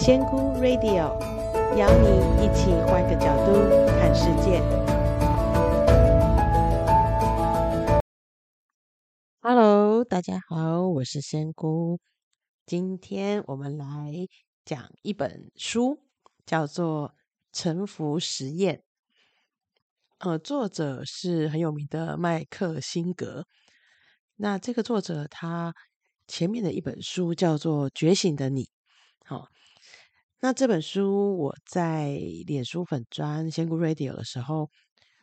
仙姑 Radio 邀你一起换个角度看世界。Hello，大家好，我是仙姑。今天我们来讲一本书，叫做《臣服实验》。呃，作者是很有名的麦克辛格。那这个作者他前面的一本书叫做《觉醒的你》。好，那这本书我在脸书粉专仙姑 Radio 的时候，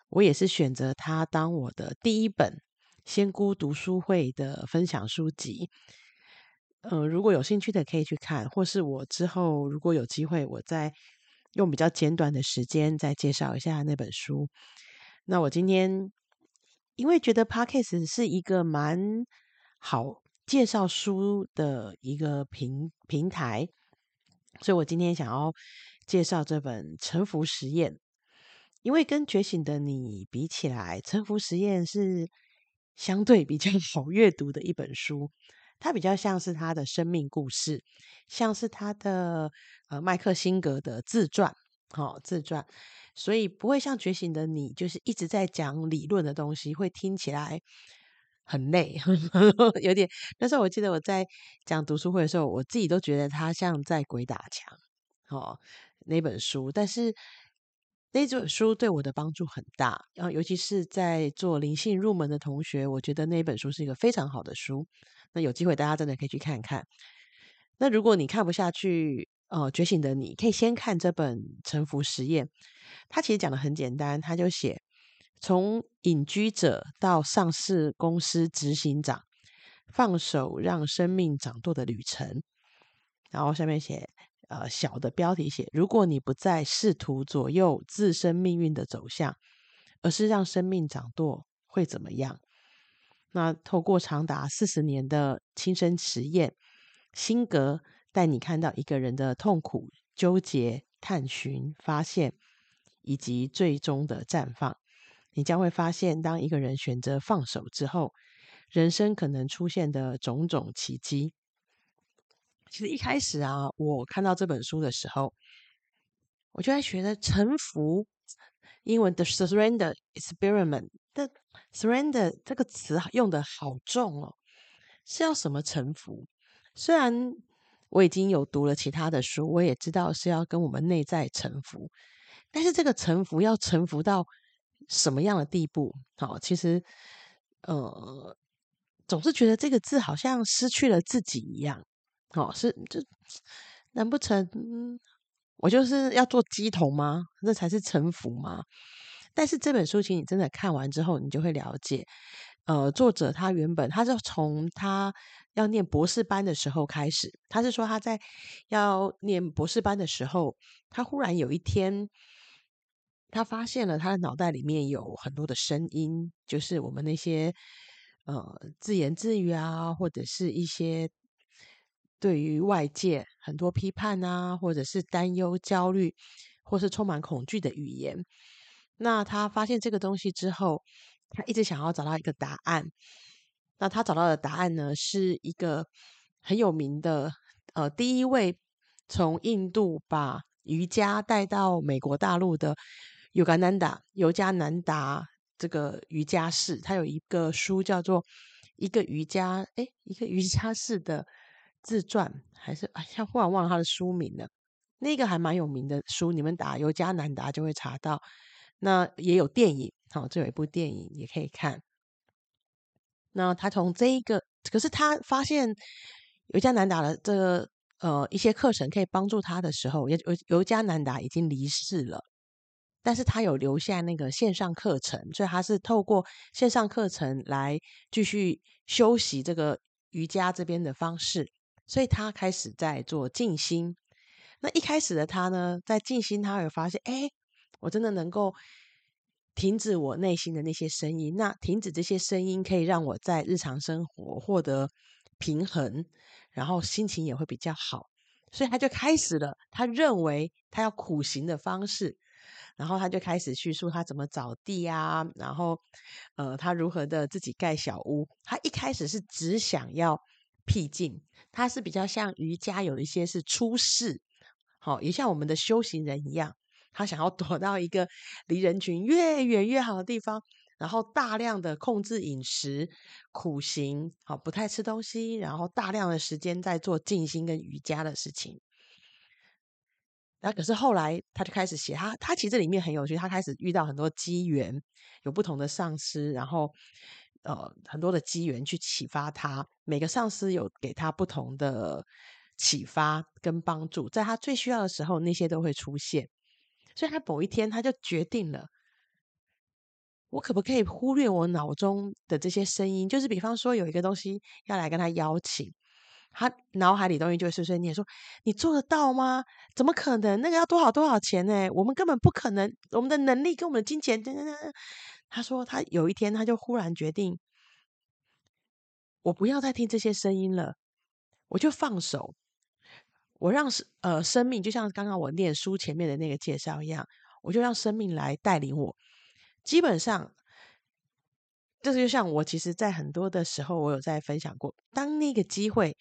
我也是选择它当我的第一本仙姑读书会的分享书籍。呃，如果有兴趣的可以去看，或是我之后如果有机会，我再用比较简短的时间再介绍一下那本书。那我今天因为觉得 Podcast 是一个蛮好介绍书的一个平平台，所以我今天想要介绍这本《臣服实验》，因为跟《觉醒的你》比起来，《臣服实验》是相对比较 好阅读的一本书。它比较像是他的生命故事，像是他的呃麦克辛格的自传，好、自传。所以不会像觉醒的你，就是一直在讲理论的东西，会听起来很累，有点。但是我记得我在讲读书会的时候，我自己都觉得他像在鬼打墙，哦，那本书。但是那本书对我的帮助很大，然后尤其是在做灵性入门的同学，我觉得那本书是一个非常好的书。那有机会大家真的可以去看看。那如果你看不下去，呃，觉醒的你可以先看这本《臣服实验》。他其实讲的很简单，他就写从隐居者到上市公司执行长，放手让生命掌舵的旅程。然后下面写呃小的标题写：如果你不再试图左右自身命运的走向，而是让生命掌舵，会怎么样？那透过长达四十年的亲身实验，辛格带你看到一个人的痛苦、纠结、探寻、发现。以及最终的绽放，你将会发现，当一个人选择放手之后，人生可能出现的种种奇迹。其实一开始啊，我看到这本书的时候，我就在学的臣服，英文的 surrender experiment 的 surrender 这个词用的好重哦，是要什么臣服？虽然我已经有读了其他的书，我也知道是要跟我们内在臣服。但是这个臣服要臣服到什么样的地步？好，其实呃，总是觉得这个字好像失去了自己一样。好，是这难不成我就是要做鸡童吗？那才是臣服吗？但是这本书，其实你真的看完之后，你就会了解，呃，作者他原本他是从他要念博士班的时候开始，他是说他在要念博士班的时候，他忽然有一天。他发现了他的脑袋里面有很多的声音，就是我们那些呃自言自语啊，或者是一些对于外界很多批判啊，或者是担忧、焦虑，或是充满恐惧的语言。那他发现这个东西之后，他一直想要找到一个答案。那他找到的答案呢，是一个很有名的呃第一位从印度把瑜伽带到美国大陆的。尤加南达，尤加南达这个瑜伽士，他有一个书叫做《一个瑜伽》，诶，一个瑜伽士的自传，还是哎呀，忽然忘了他的书名了。那个还蛮有名的书，你们打尤加南达就会查到。那也有电影，好，这有一部电影也可以看。那他从这一个，可是他发现尤加南达的这个呃一些课程可以帮助他的时候，尤尤加南达已经离世了。但是他有留下那个线上课程，所以他是透过线上课程来继续修习这个瑜伽这边的方式，所以他开始在做静心。那一开始的他呢，在静心，他会发现，哎，我真的能够停止我内心的那些声音。那停止这些声音，可以让我在日常生活获得平衡，然后心情也会比较好。所以他就开始了，他认为他要苦行的方式。然后他就开始叙述他怎么找地啊，然后，呃，他如何的自己盖小屋。他一开始是只想要僻静，他是比较像瑜伽，有一些是出世，好，也像我们的修行人一样，他想要躲到一个离人群越远越好的地方，然后大量的控制饮食、苦行，好，不太吃东西，然后大量的时间在做静心跟瑜伽的事情。那可是后来他就开始写，他他其实里面很有趣，他开始遇到很多机缘，有不同的上司，然后呃很多的机缘去启发他，每个上司有给他不同的启发跟帮助，在他最需要的时候，那些都会出现。所以他某一天他就决定了，我可不可以忽略我脑中的这些声音？就是比方说有一个东西要来跟他邀请。他脑海里东西就会碎碎念说：“你做得到吗？怎么可能？那个要多少多少钱呢？我们根本不可能，我们的能力跟我们的金钱……” 他说：“他有一天，他就忽然决定，我不要再听这些声音了，我就放手，我让呃生命，就像刚刚我念书前面的那个介绍一样，我就让生命来带领我。基本上。”这就像我其实，在很多的时候，我有在分享过，当那个机会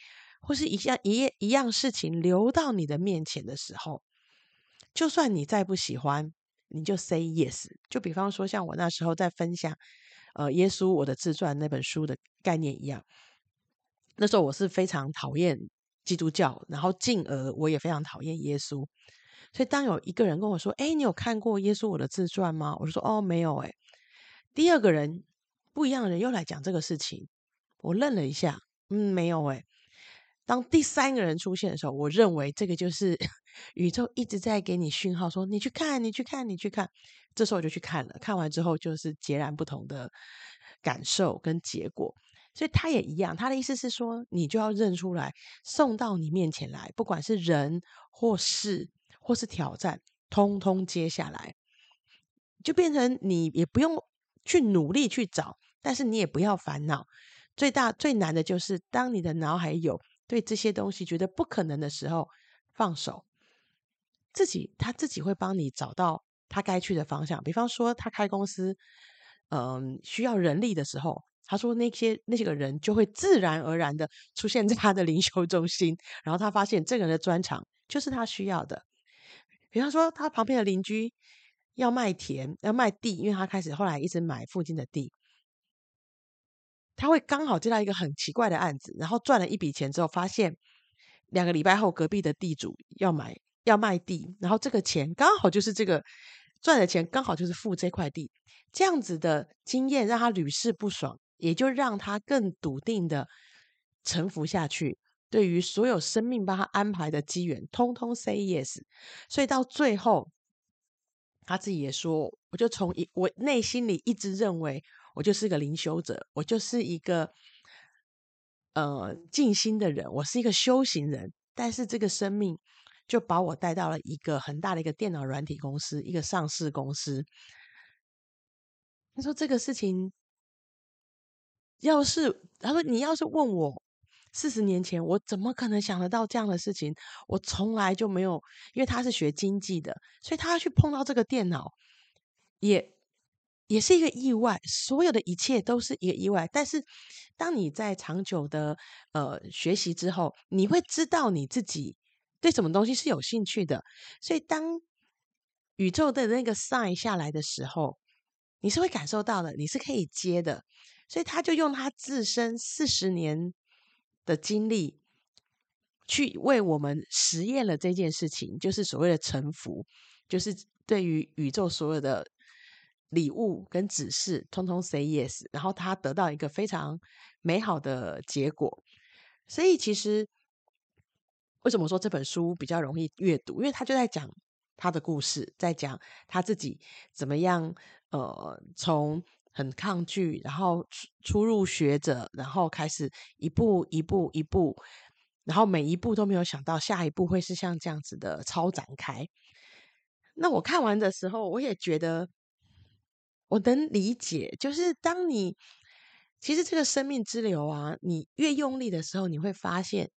或是一样一一样事情流到你的面前的时候，就算你再不喜欢，你就 say yes。就比方说，像我那时候在分享，呃，耶稣我的自传那本书的概念一样，那时候我是非常讨厌基督教，然后进而我也非常讨厌耶稣。所以当有一个人跟我说：“哎，你有看过耶稣我的自传吗？”我就说：“哦，没有。”哎，第二个人。不一样的人又来讲这个事情，我愣了一下，嗯，没有诶。当第三个人出现的时候，我认为这个就是 宇宙一直在给你讯号，说你去看，你去看，你去看。这时候我就去看了，看完之后就是截然不同的感受跟结果。所以他也一样，他的意思是说，你就要认出来，送到你面前来，不管是人或事或是挑战，通通接下来，就变成你也不用去努力去找。但是你也不要烦恼，最大最难的就是当你的脑海有对这些东西觉得不可能的时候，放手，自己他自己会帮你找到他该去的方向。比方说他开公司，嗯，需要人力的时候，他说那些那些个人就会自然而然的出现在他的灵修中心，然后他发现这个人的专长就是他需要的。比方说他旁边的邻居要卖田要卖地，因为他开始后来一直买附近的地。他会刚好接到一个很奇怪的案子，然后赚了一笔钱之后，发现两个礼拜后隔壁的地主要买要卖地，然后这个钱刚好就是这个赚的钱刚好就是付这块地，这样子的经验让他屡试不爽，也就让他更笃定的臣服下去，对于所有生命帮他安排的机缘，通通 say yes。所以到最后，他自己也说，我就从一我内心里一直认为。我就是一个灵修者，我就是一个呃静心的人，我是一个修行人。但是这个生命就把我带到了一个很大的一个电脑软体公司，一个上市公司。他说这个事情，要是他说你要是问我四十年前，我怎么可能想得到这样的事情？我从来就没有，因为他是学经济的，所以他去碰到这个电脑也。也是一个意外，所有的一切都是一个意外。但是，当你在长久的呃学习之后，你会知道你自己对什么东西是有兴趣的。所以，当宇宙的那个 sign 下来的时候，你是会感受到的，你是可以接的。所以，他就用他自身四十年的经历，去为我们实验了这件事情，就是所谓的臣服，就是对于宇宙所有的。礼物跟指示，通通 say yes，然后他得到一个非常美好的结果。所以其实为什么说这本书比较容易阅读？因为他就在讲他的故事，在讲他自己怎么样，呃，从很抗拒，然后初入学者，然后开始一步一步一步，然后每一步都没有想到下一步会是像这样子的超展开。那我看完的时候，我也觉得。我能理解，就是当你其实这个生命之流啊，你越用力的时候，你会发现，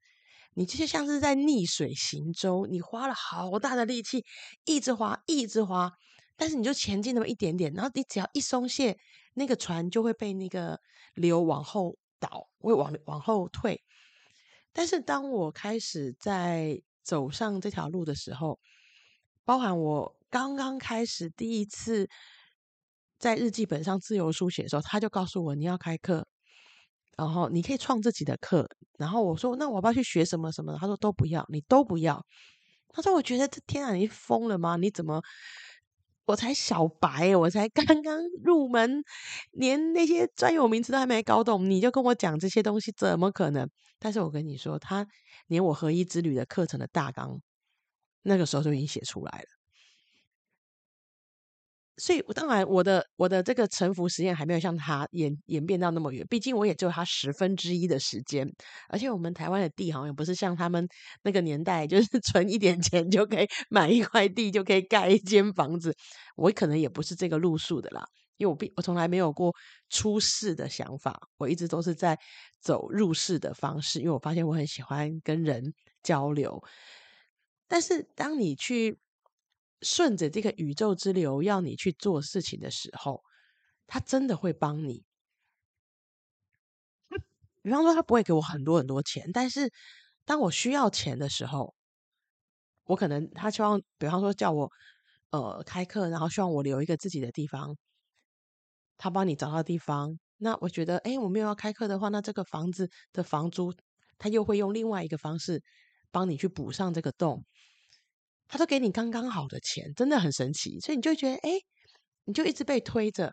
你就像是在逆水行舟，你花了好大的力气，一直划，一直划，但是你就前进那么一点点，然后你只要一松懈，那个船就会被那个流往后倒，会往往后退。但是当我开始在走上这条路的时候，包含我刚刚开始第一次在日记本上自由书写的时候，他就告诉我你要开课，然后你可以创自己的课。然后我说那我要不要去学什么什么？他说都不要，你都不要。他说我觉得这天啊，你疯了吗？你怎么？我才小白，我才刚刚入门，连那些专有名词都还没搞懂，你就跟我讲这些东西，怎么可能？但是我跟你说，他连我合一之旅的课程的大纲，那个时候就已经写出来了。所以，当然，我的我的这个臣服实验还没有像他演演变到那么远。毕竟，我也只有他十分之一的时间。而且，我们台湾的地好像也不是像他们那个年代，就是 存一点钱就可以买一块地，就可以盖一间房子。我可能也不是这个路数的啦，因为我并我从来没有过出世的想法，我一直都是在走入世的方式。因为我发现我很喜欢跟人交流，但是当你去。顺着这个宇宙之流要你去做事情的时候，他真的会帮你。比方说，他不会给我很多很多钱，但是当我需要钱的时候，我可能他希望，比方说叫我呃开课，然后希望我留一个自己的地方，他帮你找到地方。那我觉得，哎，我没有要开课的话，那这个房子的房租，他又会用另外一个方式帮你去补上这个洞。他都给你刚刚好的钱，真的很神奇，所以你就觉得，哎，你就一直被推着。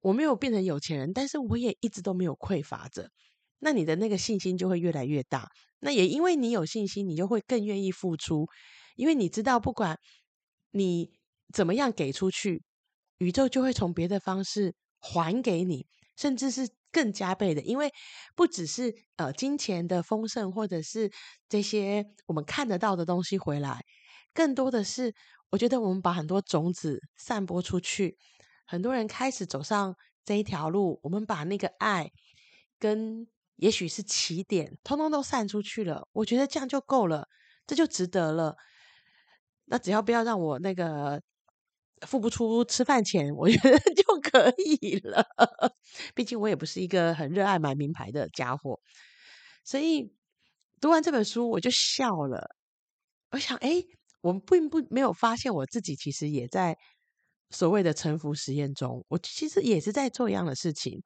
我没有变成有钱人，但是我也一直都没有匮乏着。那你的那个信心就会越来越大。那也因为你有信心，你就会更愿意付出，因为你知道，不管你怎么样给出去，宇宙就会从别的方式还给你，甚至是。更加倍的，因为不只是呃金钱的丰盛，或者是这些我们看得到的东西回来，更多的是，我觉得我们把很多种子散播出去，很多人开始走上这一条路，我们把那个爱跟也许是起点，通通都散出去了，我觉得这样就够了，这就值得了。那只要不要让我那个。付不出吃饭钱，我觉得 就可以了。毕竟我也不是一个很热爱买名牌的家伙，所以读完这本书我就笑了。我想，哎，我并不没有发现我自己其实也在所谓的臣服实验中，我其实也是在做一样的事情，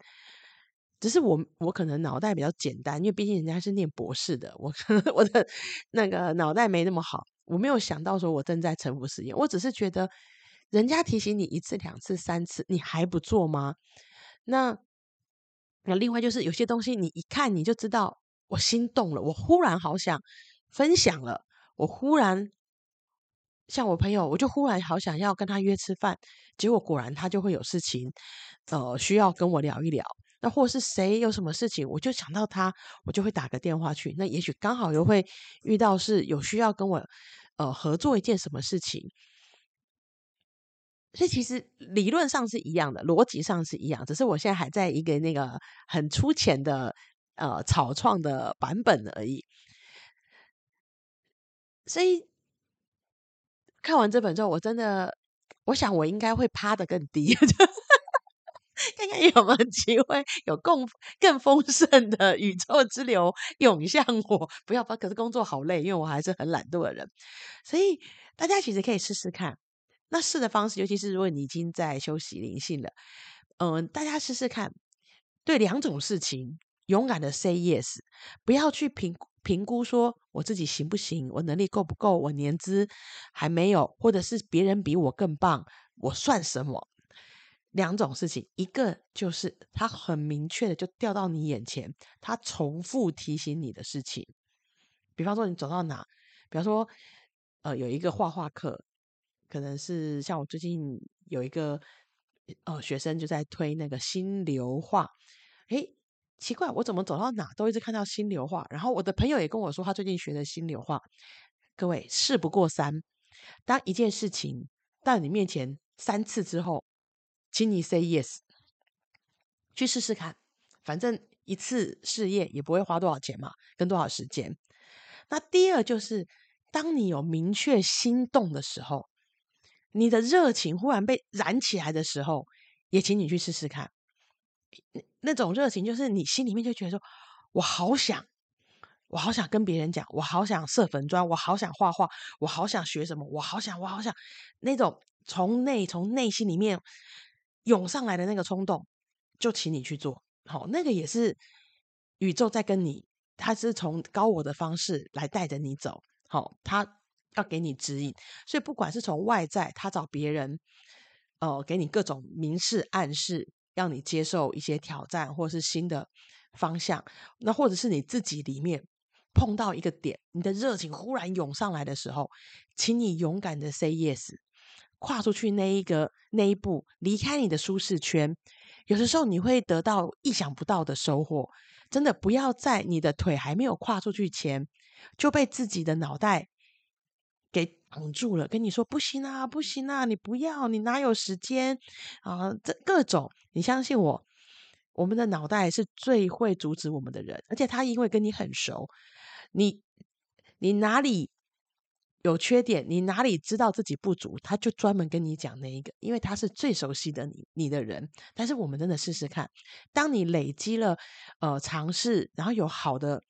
只是我我可能脑袋比较简单，因为毕竟人家是念博士的，我可能 我的那个脑袋没那么好，我没有想到说我正在臣服实验，我只是觉得。人家提醒你一次、两次、三次，你还不做吗？那那另外就是有些东西，你一看你就知道，我心动了，我忽然好想分享了，我忽然像我朋友，我就忽然好想要跟他约吃饭，结果果然他就会有事情，呃，需要跟我聊一聊。那或是谁有什么事情，我就想到他，我就会打个电话去。那也许刚好又会遇到是有需要跟我呃合作一件什么事情。所以其实理论上是一样的，逻辑上是一样，只是我现在还在一个那个很粗浅的呃草创的版本而已。所以看完这本之后，我真的我想我应该会趴得更低，看看有没有机会有更更丰盛的宇宙之流涌向我。不要，可是工作好累，因为我还是很懒惰的人。所以大家其实可以试试看。那试的方式，尤其是如果你已经在修习灵性了，嗯、大家试试看，对两种事情勇敢的 say yes，不要去评评估说我自己行不行，我能力够不够，我年资还没有，或者是别人比我更棒，我算什么？两种事情，一个就是他很明确的就掉到你眼前，他重复提醒你的事情，比方说你走到哪，比方说呃有一个画画课。可能是像我最近有一个呃学生就在推那个心流画，诶，奇怪，我怎么走到哪都一直看到心流画。然后我的朋友也跟我说，他最近学的心流画。各位，事不过三，当一件事情到你面前三次之后，请你 say yes，去试试看，反正一次试验也不会花多少钱嘛，跟多少时间。那第二就是，当你有明确心动的时候。你的热情忽然被燃起来的时候，也请你去试试看。那种热情就是你心里面就觉得说，我好想，我好想跟别人讲，我好想设粉专，我好想画画，我好想学什么，我好想，我好想那种从内从内心里面涌上来的那个冲动，就请你去做。好，那个也是宇宙在跟你，他是从高我的方式来带着你走。好，他要给你指引，所以不管是从外在，他找别人，呃，给你各种明示暗示，让你接受一些挑战或是新的方向，那或者是你自己里面。碰到一个点，你的热情忽然涌上来的时候，请你勇敢的 say yes，跨出去那一个那一步，离开你的舒适圈。有的时候你会得到意想不到的收获。真的不要在你的腿还没有跨出去前，就被自己的脑袋挡住了，跟你说不行啊，不行啊，你不要，你哪有时间啊？这各种，你相信我，我们的脑袋是最会阻止我们的人，而且他因为跟你很熟。你你哪里有缺点？你哪里知道自己不足？他就专门跟你讲那一个，因为他是最熟悉的你你的人。但是我们真的试试看，当你累积了呃尝试，然后有好的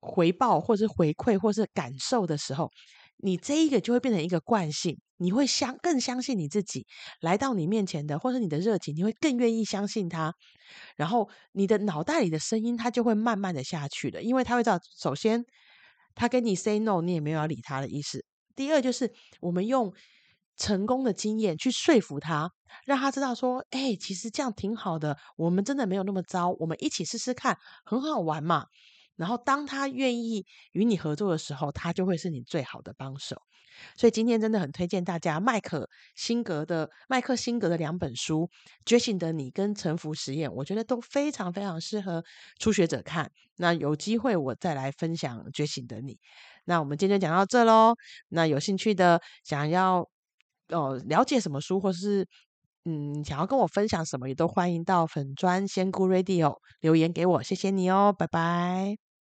回报，或是回馈，或是感受的时候，你这一个就会变成一个惯性。你会相更相信你自己来到你面前的，或是你的热情，你会更愿意相信他。然后你的脑袋里的声音，它就会慢慢的下去的，因为他会知道，首先他跟你 say no，你也没有要理他的意思。第二就是我们用成功的经验去说服他，让他知道说，哎，其实这样挺好的，我们真的没有那么糟，我们一起试试看，很好玩嘛。然后当他愿意与你合作的时候，他就会是你最好的帮手。所以今天真的很推荐大家麦可辛格的麦克辛格的两本书《觉醒的你》跟《臣服实验》，我觉得都非常非常适合初学者看。那有机会我再来分享《觉醒的你》。那我们今天就讲到这喽。那有兴趣的想要哦了解什么书，或是嗯想要跟我分享什么，也都欢迎到粉砖仙姑 Radio 留言给我。谢谢你哦，拜拜。